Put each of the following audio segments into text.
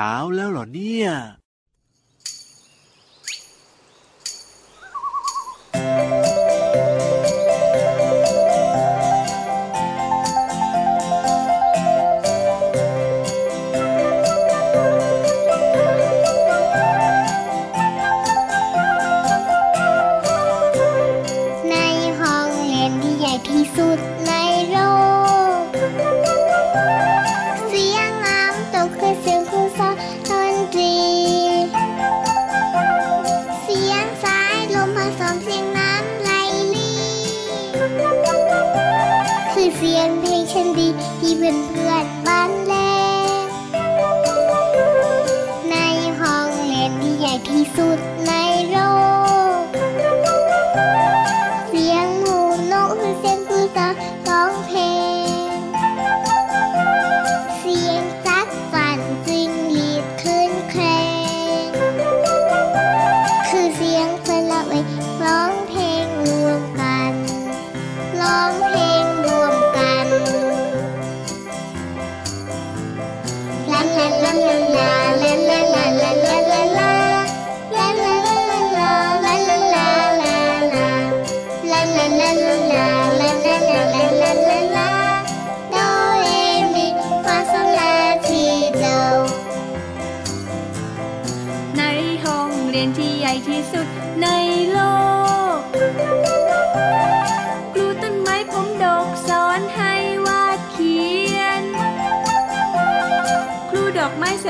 ช้าแล้วเหรอเนี่ย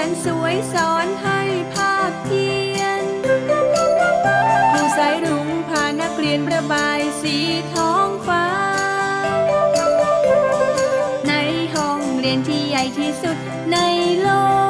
แสนสวยสอนให้ภาพเพียนผู้สายรุ้งพานักเรียนประบายสีท้องฟ้า ในห้องเรียนที่ใหญ่ที่สุดในโลก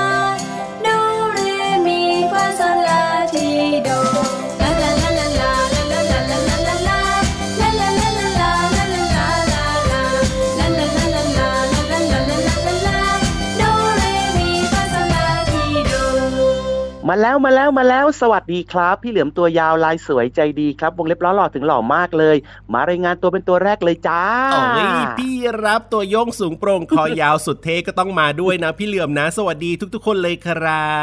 มาแล้วมาแล้วมาแล้วสวัสดีครับ พี่เหลือมตัวยาวลายสวยใจดีครับวงเล็บล้อหล่อถึงหล่อมากเลย มารายงานตัวเป็นตัวแรกเลยจ้าโอ้ยพี่รับตัวโยงสูงโปร่งคอยาวสุดเท่ก็ต้องมาด้วยนะ พี่เหลือมนะ สวัสดีทุก ๆ คนเลยครั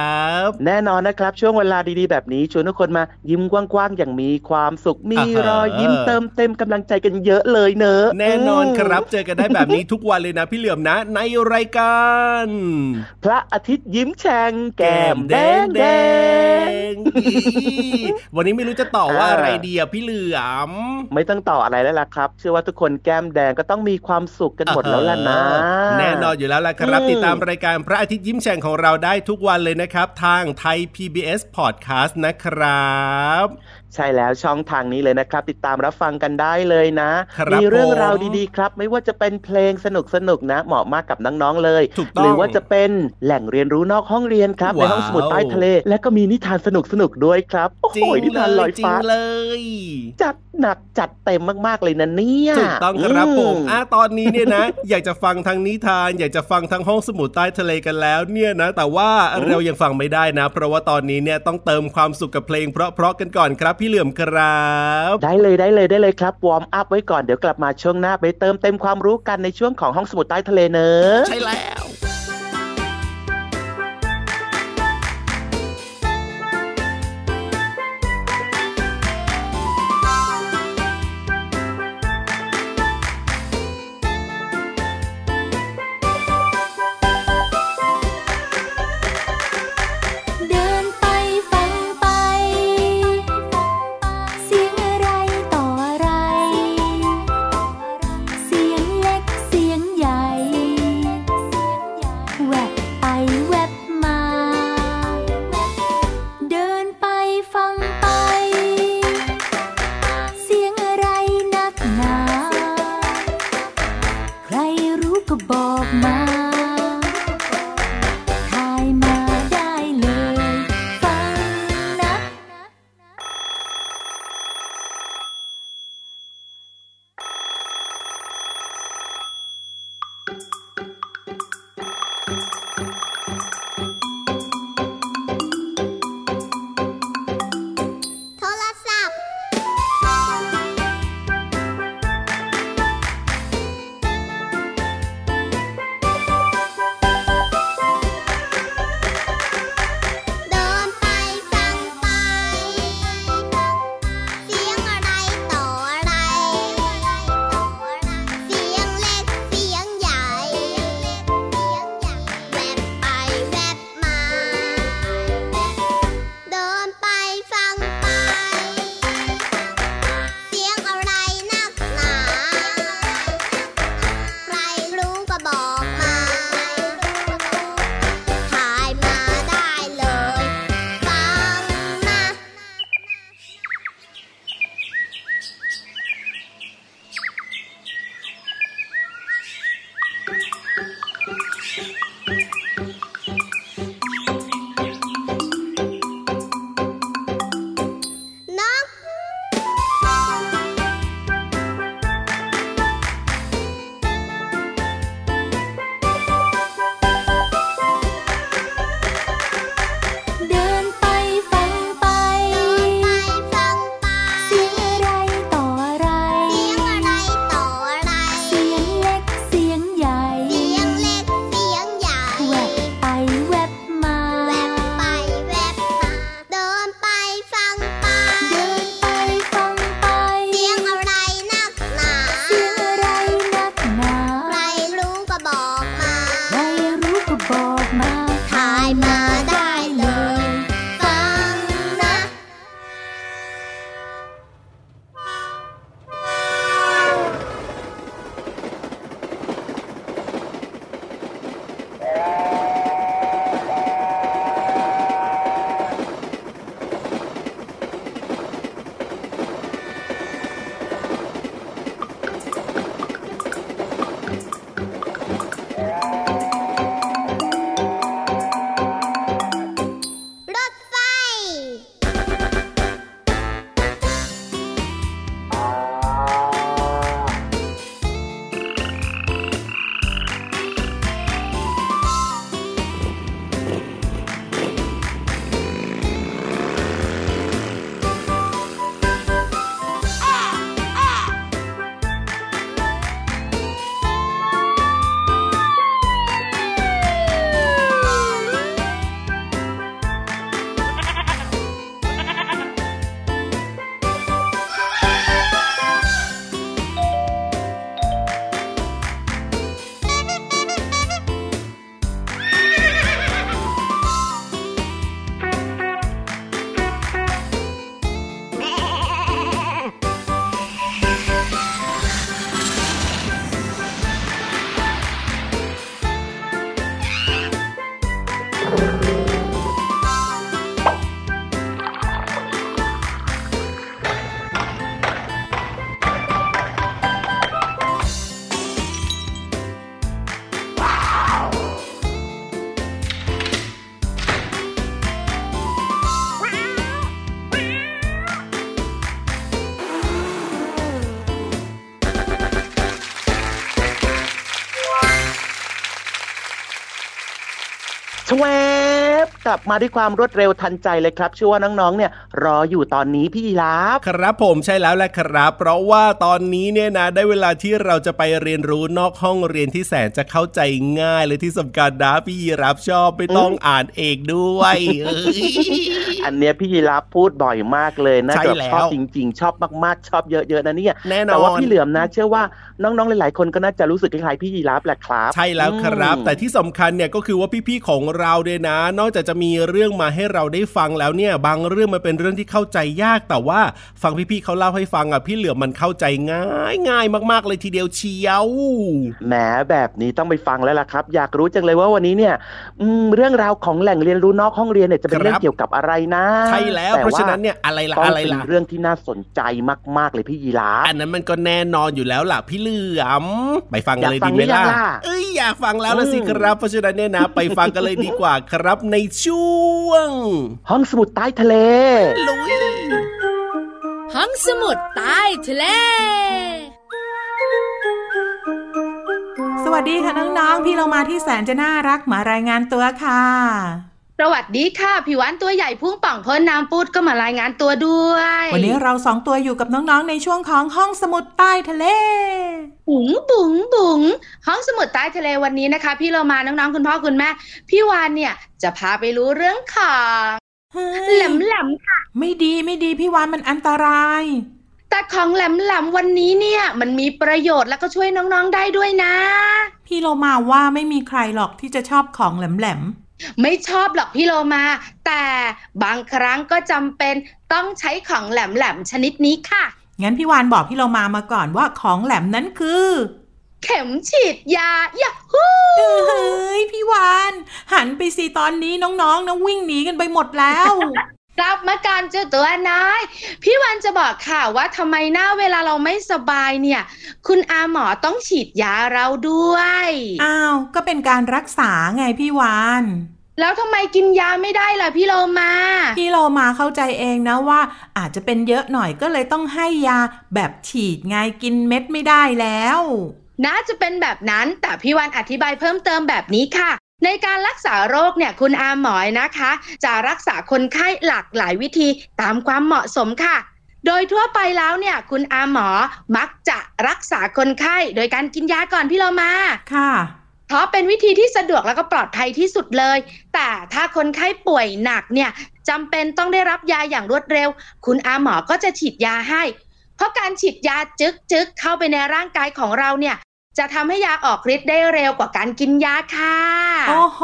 บ แน่นอนนะครับ ช่วงเวลาดีๆ แบบนี้ชวนทุกคนมายิ้มกว้างๆอย่างมีความสุขมีรอยยิ้มเติมเต็มกำลังใจกันเยอะเลยเนอะแน่นอนครับเจอกันได้แบบนี้ทุกวันเลยนะ พี่เหลือมนะ ในรายการ พระอาทิตย์ยิ้มแฉ่งแก้มแดงแดงวันนี้ไม่รู้จะต่อว่าอะไรดีอะพี่เหลือม ไม่ต้องต่ออะไรแล้วล่ะครับ เชื่อว่าทุกคนแก้มแดงก็ต้องมีความสุขกันหมดแล้วล่ะนะ แน่นอนอยู่แล้วล่ะครับ ติดตามรายการพระอาทิตย์ยิ้มแฉ่งของเราได้ทุกวันเลยนะครับ ทางไทย PBS Podcast นะครับ ใช่แล้วช่องทางนี้เลยนะครับ ติดตามรับฟังกันได้เลยนะ มีเรื่องราวดีๆครับ ไม่ว่าจะเป็นเพลงสนุกๆนะ เหมาะมากกับน้องๆเลย หรือว่าจะเป็นแหล่งเรียนรู้นอกห้องเรียนครับ ในห้องสมุดใต้ทะเล และก็มีนิทานสนุกสนุกๆด้วยครับโอ้จโหริงนิเลทานลอยยจริงฟ้าเลย จัดหนักจัดเต็มมากๆเลยนะเนี่ยถูกต้องครับผมอือะตอนนี้เนี่ยนะ อยากจะฟังทั้งนิทาน อยากจะฟังทั้งห้องสมุดใต้ทะเลกันแล้วเนี่ยนะ แต่ว่าเรายังฟังไม่ได้นะ เพราะว่าตอนนี้เนี่ยต้องเติมความสุขกับเพลงเพราะๆกันก่อนครับพี่เหลื่อมครับ ได้เลยได้เลยได้เลยครับ warm up ไว้ก่อนเดี๋ยวกลับมาช่วงหน้าไปเติมเต็มความรู้กันในช่วงของห้องสมุดใต้ทะเลเนอะใช่แล้ว above my กลับมาด้วยความรวดเร็วทันใจเลยครับเชื่อว่าน้องๆเนี่ยรออยู่ตอนนี้พี่ยีราฟครับผมใช่แล้วแหละครับ เพราะว่าตอนนี้เนี่ยนะได้เวลาที่เราจะไปเรียนรู้นอกห้องเรียนที่แสนจะเข้าใจง่ายเลยที่สำคัญนะพี่ยีรับชอบไม่ต้องอ่านเองด้วยเอ้ยอันเนี้ยพี่ยีราฟพูดบ่อยมากเลยนะใช่แบบแล้วชอบจริง ๆ ชอบมากๆ ชอบเยอะๆนะเนี่ยแน่นอนแต่ว่าพี่เหลือมนะ เชื่อว่าน้องๆหลายๆคนก็น่าจะรู้สึกคล้ายๆพี่ยีราฟแหละครับ ใช่แล้วครับอืมแต่ที่สำคัญเนี่ยก็คือว่าพี่ๆของเราเนี่ยนะ นอกจากจะมีเรื่องมาให้เราได้ฟังแล้วเนี่ย บางเรื่องมันเป็นเรื่องที่เข้าใจยากแต่ว่าฟังพี่ๆเขาเล่าให้ฟังอะพี่เหลือมมันเข้าใจง่ายง่ายมากๆเลยทีเดียวเชียวแหมแบบนี้ต้องไปฟังแล้วล่ะครับ อยากรู้จังเลยว่าวันนี้เนี่ยอืมเรื่องราวของแหล่งเรียนรู้นอกห้องเรียนเนี่ยจะเป็นครับเรื่องเกี่ยวกับอะไรนะใช่แล้วแต่เพราะฉะนั้นเนี่ยอะไรล่ะต้องอะไรเป็นล่ะเรื่องที่น่าสนใจมากๆเลยพี่ยีราฟอันนั้นมันก็แน่นอนอยู่แล้วล่ะพี่เหลือมไปฟังกันเลยอยากฟัดีงไหมล่ะหรือยังล่ะเอ้ยอยากฟังแล้วละสิอืมครับเพราะฉะนั้นเนี่ยนะ ไปฟังกันเลยดีกว่าครับในช่วง ห้องสมุดใต้ทะเล ลุย ห้องสมุดใต้ทะเลสวัสดีค่ะน้องๆ พี่เรามาที่แสนจะน่ารักมารายงานตัวค่ะ สวัสดีค่ะผิวหวานตัวใหญ่พุ่งป่องพ้นน้ำปูดก็มารายงานตัวด้วย วันนี้เราสองตัวอยู่กับน้องๆในช่วงของห้องสมุดใต้ทะเล บุ๋งบุ๋งบุ๋งห้องสมุดใต้ทะเลวันนี้นะคะ พี่เรามาน้องๆคุณพ่อคุณแม่พี่วานเนี่ยจะพาไปรู้เรื่องของเฮ้ยแหลมแหลมๆค่ะ ไม่ดีไม่ดีพี่วานมันอันตราย แต่ของแหลมแหลมๆวันนี้เนี่ยมันมีประโยชน์แล้วก็ช่วยน้องๆได้ด้วยนะ พี่เรามาว่าไม่มีใครหรอกที่จะชอบของแหลม ไม่ชอบหรอกพี่โลมา แต่บางครั้งก็จำเป็นต้องใช้ของแหลมแหลมๆชนิดนี้ค่ะๆงั้นพี่วานบอกพี่เรามามาก่อนว่าของแหลมนั้นคือ เข็มฉีดยายาฮูเฮ้ยพี่วาน หันไปสิตอนนี้น้องๆนะวิ่งหนีกันไปหมดแล้ว กลับมาการเจ้าตัวน้อยพี่วันจะบอกค่ะว่าทำไมหน้าเวลาเราไม่สบายเนี่ย คุณอาหมอต้องฉีดยาเราด้วยอ้าวก็เป็นการรักษาไงพี่วานแล้วทำไมกินยาไม่ได้ล่ะพี่โลมา พี่เรามาเข้าใจเองนะว่า อาจจะเป็นเยอะหน่อยก็เลยต้องให้ยาแบบฉีดไงกินเม็ดไม่ได้แล้ว น่าจะเป็นแบบนั้นแต่พี่วันอธิบายเพิ่มเติมแบบนี้ค่ะ ในการรักษาโรคเนี่ยคุณอาหมอยนะคะ จะรักษาคนไข้หลากหลายวิธีตามความเหมาะสมค่ะ โดยทั่วไปแล้วเนี่ยคุณอาหมอมักจะรักษาคนไข้ โดยการกินยาก่อนพี่โลมาค่ะเพราะเป็นวิธีที่สะดวกแล้วก็ปลอดภัยที่สุดเลย แต่ถ้าคนไข้ป่วยหนักเนี่ยจำเป็นต้องได้รับยาอย่างรวดเร็ว คุณอาหมอก็จะฉีดยาให้ เพราะการฉีดยาจึกจึกๆเข้าไปในร่างกายของเราเนี่ย จะทำให้ยาออกฤทธิ์ได้เร็วกว่าการกินยาค่ะ โอ้โห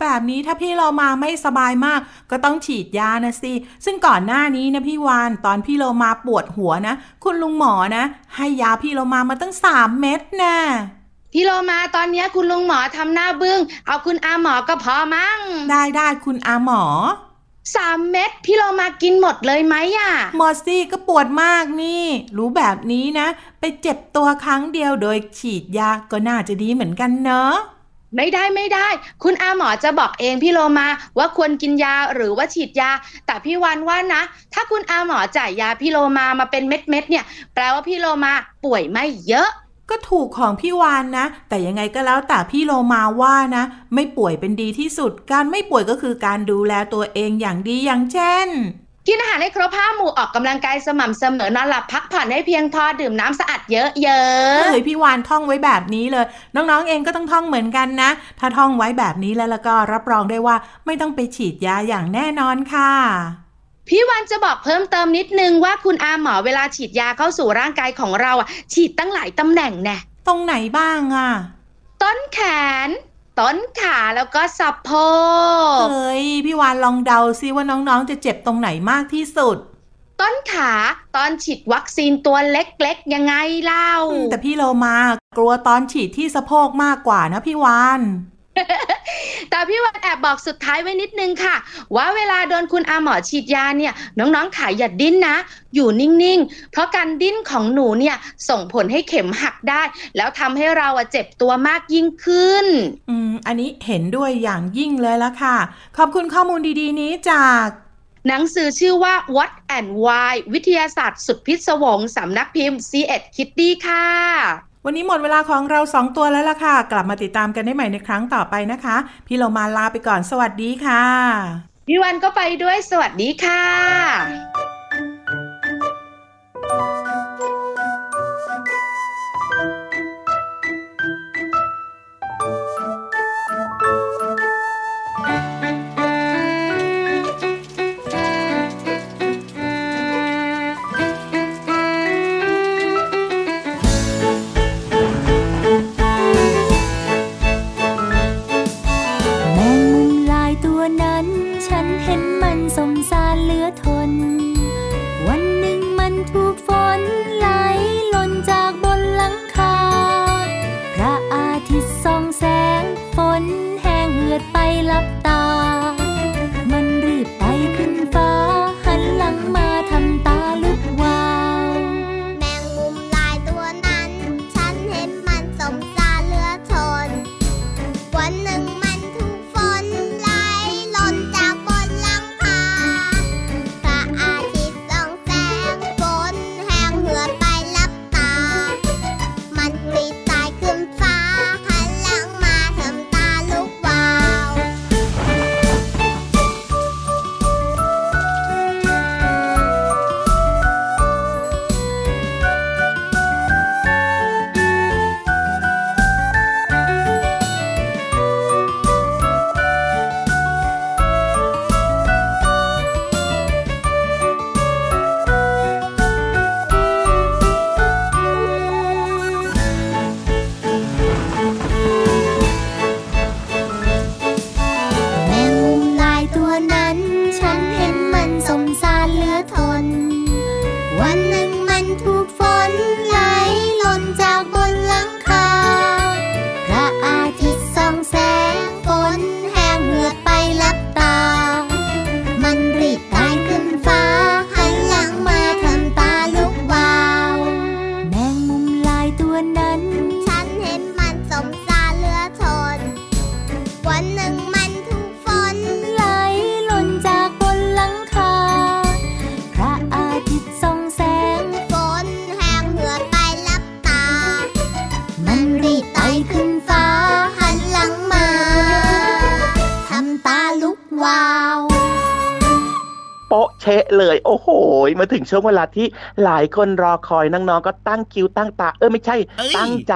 แบบนี้ถ้าพี่เรามาไม่สบายมาก ก็ต้องฉีดยานะสิ ซึ่งก่อนหน้านี้นะพี่วานตอนพี่เรามาปวดหัวนะ คุณลุงหมอนะ ให้ยาพี่เรามามาตั้งสามเม็ดแน่พี่โลมาตอนเนี้ยคุณลุงหมอทำหน้าบึง้ง เอาคุณอาหมอก็พอมั้ง ได้ได้คุณอาหมอ สามเม็ดพี่โลมากินหมดเลยไหมอะหมอซี่ก็ปวดมากนี่ รู้แบบนี้นะ ไปเจ็บตัวครั้งเดียวโดยฉีดยาก็น่าจะดีเหมือนกันเนอะไม่ได้ไม่ได้ คุณอาหมอจะบอกเองพี่โลมาว่าควรกินยาหรือว่าฉีดยา แต่พี่วันว่านะ ถ้าคุณอาหมอจ่ายยาพี่โลมามาเป็นเม็ดเม็ดๆเนี่ย แปลว่าพี่โลมาป่วยไม่เยอะ ก็ถูกของพี่วานนะ แต่ยังไงก็แล้วแต่พี่โลมาว่านะ ไม่ป่วยเป็นดีที่สุด การไม่ป่วยก็คือการดูแลตัวเองอย่างดีอย่างเช่นกินอาหารให้ครบห้าหมู่ออกกำลังกายสม่ำเสมอนอนหลับพักผ่อนให้เพียงพอดื่มน้ำสะอาดเยอะเฮ้ยพี่วานท่องไว้แบบนี้เลย น้องๆเองก็ต้องท่องเหมือนกันนะ ถ้าท่องไว้แบบนี้แล้วแล้วก็รับรองได้ว่าไม่ต้องไปฉีดยาอย่างแน่นอนค่ะๆ พี่วันจะบอกเพิ่มเติมนิดนึงว่าคุณอาหมอเวลาฉีดยาเข้าสู่ร่างกายของเราอะ ฉีดตั้งหลายตำแหน่งแน่ตรงไหนบ้างอะต้นแขน ต้นขาแล้วก็สะโพกเฮ้ยพี่วานลองเดาซิว่าน้องๆ จะเจ็บตรงไหนมากที่สุด ต้นขาตอนฉีดวัคซีนตัวเล็กๆ ยังไงเล่าอืมแต่พี่โลมากลัวตอนฉีดที่สะโพกมากกว่านะพี่วาน แต่พี่วันแอบบอกสุดท้ายไว้นิดนึงค่ะ ว่าเวลาโดนคุณอาหมอฉีดยาเนี่ยน้องๆขาอย่าดิ้นนะ อยู่นิ่งๆ เพราะการดิ้นของหนูเนี่ยส่งผลให้เข็มหักได้ แล้วทำให้เราอะเจ็บตัวมากยิ่งขึ้น อืม อันนี้เห็นด้วยอย่างยิ่งเลยละค่ะ ขอบคุณข้อมูลดีๆ นี้จากหนังสือชื่อว่า What and Why วิทยาศาสตร์สุดพิศวงสำนักพิมพ์ C1 Kitty ค่ะ วันนี้หมดเวลาของเราสองตัวแล้วล่ะค่ะ กลับมาติดตามกันได้ใหม่ในครั้งต่อไปนะคะ พี่เรามาลาไปก่อนสวัสดีค่ะ พี่วันก็ไปด้วยสวัสดีค่ะะเชะเลย โอ้ โหมาถึงช่วงเวลาที่หลายคนรอคอยน้องๆก็ตั้งคิวตั้งตา เออไม่ใช่เอ้ยตั้งใจ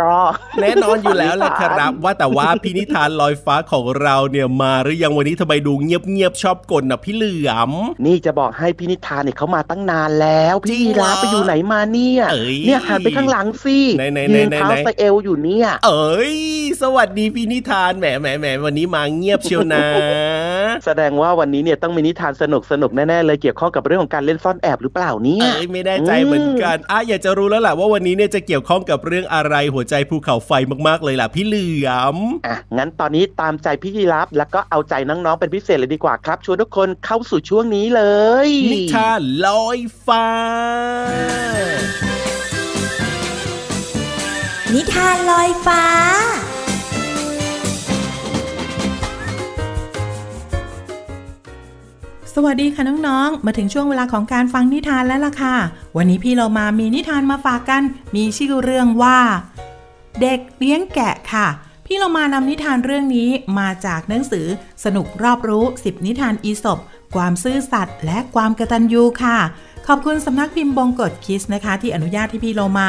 รอ แน่นอนอยู่แล้วแหละครับ ว่าแต่ว่าพี่นิทานลอยฟ้าของเราเนี่ยมาหรือยังวันนี้ทำไมดูเงียบๆชอบกลนะพี่เหลือม นี่จะบอกให้พี่นิทานเนี่ยเขามาตั้งนานแล้วจริพี่งเหรอลาไปอยู่ไหนมาเนี่ยเอ้ยเนี่ยหันไปข้างหลังสิไหนๆๆๆยืนเท้าสะเอวอยู่เนี่ย เอ้ยสวัสดีพี่นิทานแหมแหมแหมวันนี้มาเงียบเชียวนะ แสดงว่าวันนี้เนี่ยต้องมีนิทานสนุกสนุกๆแน่ๆเลยเกี่ยวข้องกับเรื่องของการเล่นซ่อนแอบหรือเปล่าเนี่ยเอ้ยไม่แน่ใจเหมือนกันอะอยากจะรู้แล้วแหละว่าวันนี้เนี่ยจะเกี่ยวข้องกับเรื่องอะไรหัวใจภูเขาไฟมากๆเลยล่ะพี่เหลือมอะงั้นตอนนี้ตามใจพี่ยีรับแล้วก็เอาใจน้องๆเป็นพิเศษเลยดีกว่าครับชวนทุกคนเข้าสู่ช่วงนี้เลย นิทานลอยฟ้า นิทานลอยฟ้า วัสดีค่ะน้องๆ มาถึงช่วงเวลาของการฟังนิทานแล้วล่ะค่ะ วันนี้พี่เรามามีนิทานมาฝากกัน มีชื่อเรื่องว่า เด็กเลี้ยงแกะค่ะ พี่เรามานำนิทานเรื่องนี้มาจากหนังสือสนุกรอบรู้ 10 นิทานอีสบความซื่อสัตย์และความกระตัญญูค่ะ ขอบคุณสำนักพิมพ์บงกฎคิสนะคะ ที่อนุญาตให้พี่เรามา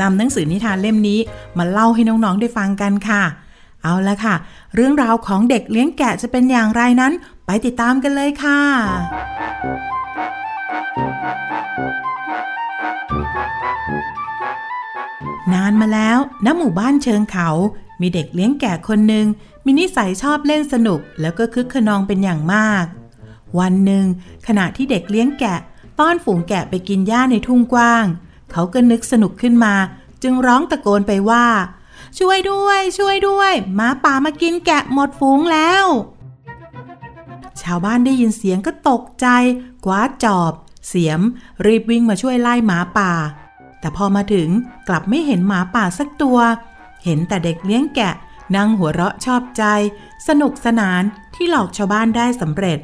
นำหนังสือนิทานเล่มนี้ มาเล่าให้น้องๆได้ฟังกันค่ะ เอาละค่ะ เรื่องราวของเด็กเลี้ยงแกะจะเป็นอย่างไรนั้น ไปติดตามกันเลยค่ะนานมาแล้วณหมู่บ้านเชิงเขา มีเด็กเลี้ยงแกะคนหนึ่งมีนิสัยชอบเล่นสนุก แล้วก็คึกขนองเป็นอย่างมาก วันหนึ่งขณะที่เด็กเลี้ยงแกะ ต้อนฝูงแกะไปกินหญ้าในทุ่งกว้าง เขาก็นึกสนุกขึ้นมา จึงร้องตะโกนไปว่า ช่วยด้วย ช่วยด้วยหมาป่ามากินแกะหมดฝูงแล้ว ชาวบ้านได้ยินเสียงก็ตกใจกวาจอบ เสียม รีบวิ่งมาช่วยไล่หมาป่า แต่พอมาถึงกลับไม่เห็นหมาป่าสักตัว เห็นแต่เด็กเลี้ยงแกะนั่งหัวเราะชอบใจ สนุกสนานที่หลอกชาวบ้านได้สำเร็จ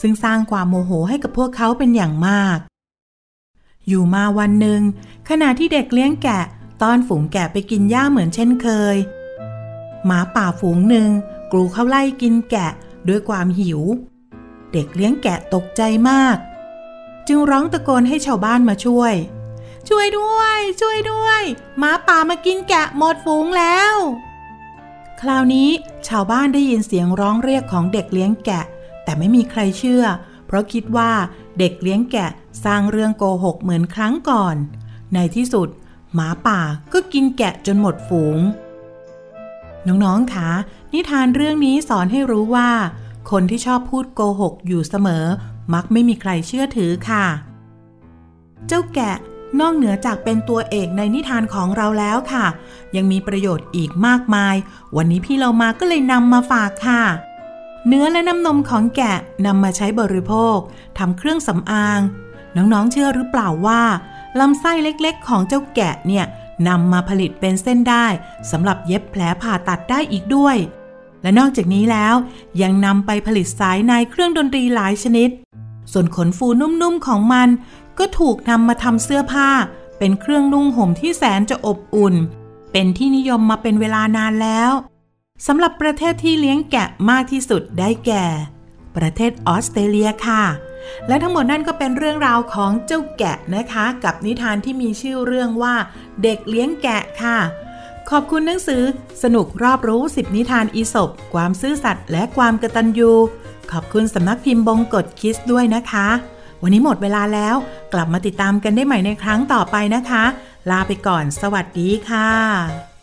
ซึ่งสร้างความโมโหให้กับพวกเขาเป็นอย่างมาก อยู่มาวันหนึ่ง ขณะที่เด็กเลี้ยงแกะต้อนฝูงแกะไปกินหญ้าเหมือนเช่นเคย หมาป่าฝูงหนึ่งกลูเข้าไล่กินแกะ ด้วยความหิว เด็กเลี้ยงแกะตกใจมาก จึงร้องตะโกนให้ชาวบ้านมาช่วย ช่วยด้วย ช่วยด้วยหมาป่ามากินแกะหมดฝูงแล้ว คราวนี้ชาวบ้านได้ยินเสียงร้องเรียกของเด็กเลี้ยงแกะ แต่ไม่มีใครเชื่อ เพราะคิดว่าเด็กเลี้ยงแกะสร้างเรื่องโกหกเหมือนครั้งก่อน ในที่สุดหมาป่าก็กินแกะจนหมดฝูง น้องๆคะนิทานเรื่องนี้สอนให้รู้ว่า คนที่ชอบพูดโกหกอยู่เสมอ มักไม่มีใครเชื่อถือค่ะ เจ้าแกะนอกเหนือจากเป็นตัวเอกในนิทานของเราแล้วค่ะ ยังมีประโยชน์อีกมากมาย วันนี้พี่เรามาก็เลยนำมาฝากค่ะ เนื้อและน้ำนมของแกะนำมาใช้บริโภคทำเครื่องสำอาง น้องๆเชื่อหรือเปล่าว่าลำไส้เล็กๆ ของเจ้าแกะเนี่ย นำมาผลิตเป็นเส้นได้สำหรับเย็บแผลผ่าตัดได้อีกด้วย และนอกจากนี้แล้วยังนำไปผลิตสายในเครื่องดนตรีหลายชนิด ส่วนขนฟูนุ่มๆของมัน ก็ถูกนำมาทำเสื้อผ้า เป็นเครื่องนุ่งห่มที่แสนจะอบอุ่น เป็นที่นิยมมาเป็นเวลานานแล้วสำหรับประเทศที่เลี้ยงแกะมากที่สุดได้แก่ ประเทศออสเตรเลียค่ะ และทั้งหมดนั่นก็เป็นเรื่องราวของเจ้าแกะนะคะ กับนิทานที่มีชื่อเรื่องว่า เด็กเลี้ยงแกะค่ะ ขอบคุณหนังสือสนุกรอบรู้สิบนิทานอีสบความซื่อสัตย์และความกระตัญญูขอบคุณสำนักพิมพ์บงกฎคิสด้วยนะคะ วันนี้หมดเวลาแล้ว กลับมาติดตามกันได้ใหม่ในครั้งต่อไปนะคะ ลาไปก่อน สวัสดีค่ะ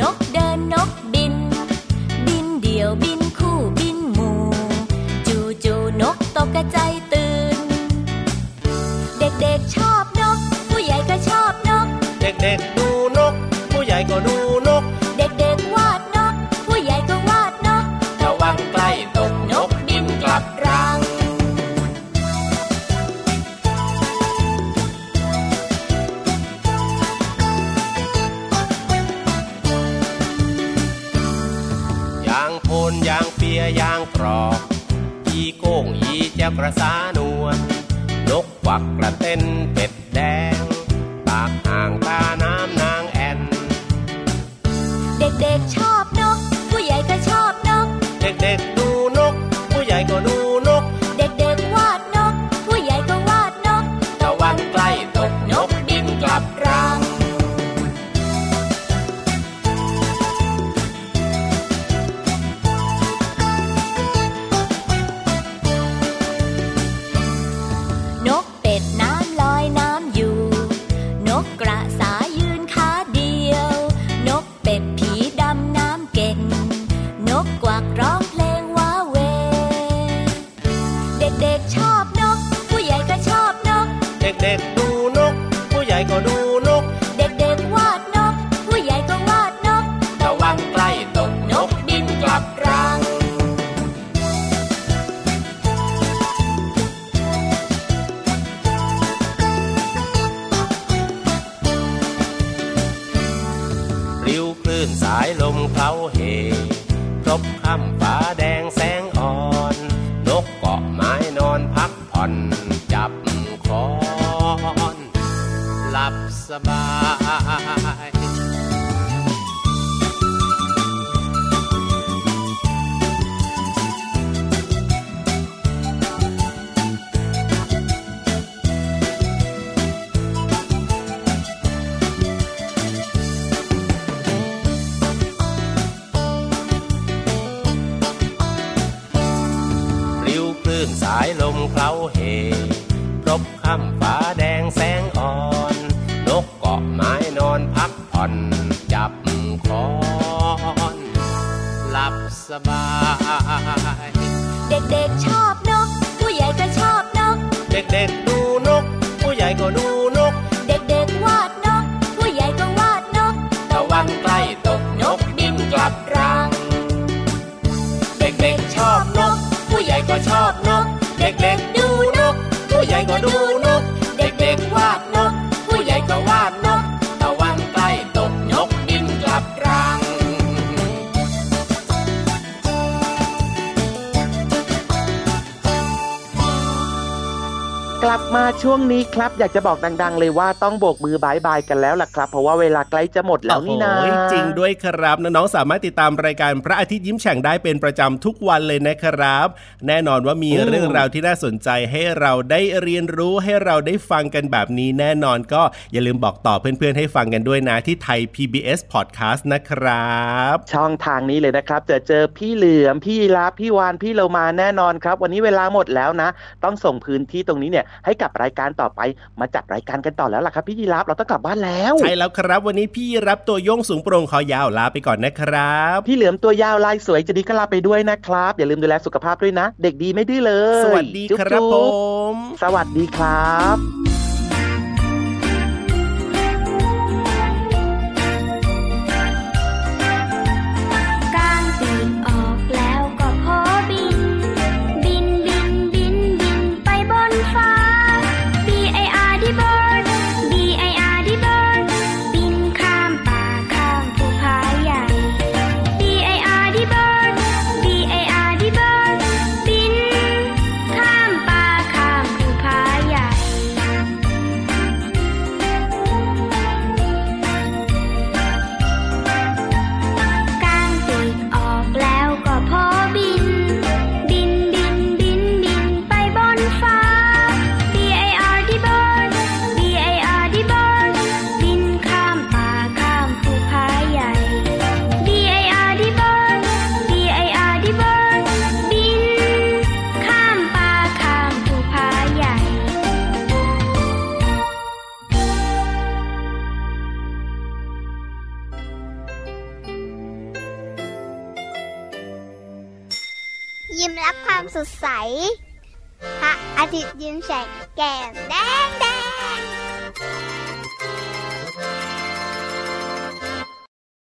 นกเดินนกบิน บินเดี่ยวบินคู่บินหมู่ จูจูนกตกกระใจาย สายลมเขาเฮครบค่ำฟ้าแด นี้ครับอยากจะบอกดัง ๆ เลยว่าต้องโบกมือบายบายกันแล้วล่ะครับ เพราะว่าเวลาใกล้จะหมดแล้วนี่นะโอ้โหจริงด้วยครับน้องๆสามารถติดตามรายการพระอาทิตย์ยิ้มแฉ่งได้เป็นประจำทุกวันเลยนะครับ แน่นอนว่ามีอืมเรื่องราวที่น่าสนใจให้เราได้เรียนรู้ให้เราได้ฟังกันแบบนี้แน่นอนก็อย่าลืมบอกต่อเพื่อนๆให้ฟังกันด้วยนะที่ไทย PBS Podcast นะครับ ช่องทางนี้เลยนะครับ จะเจอพี่เหลือมพี่ลาบพี่วานพี่เรามาแน่นอนครับ วันนี้เวลาหมดแล้วนะ ต้องส่งพื้นที่ตรงนี้เนี่ยให้กับรายการต่อไปมาจัดรายการกันต่อแล้วล่ะครับพี่ยีราฟเราต้องกลับบ้านแล้วใช่แล้วครับวันนี้พี่รับตัวโยงสูงโปร่งคอยาวลาไปก่อนนะครับพี่เหลือมตัวยาวลายสวยจะดีก็ลาไปด้วยนะครับ อย่าลืมดูแลสุขภาพด้วยนะ เด็กดีไม่ดื้อเลย สวัสดีจุ๊ครับผจุ๊มสวัสดีครับ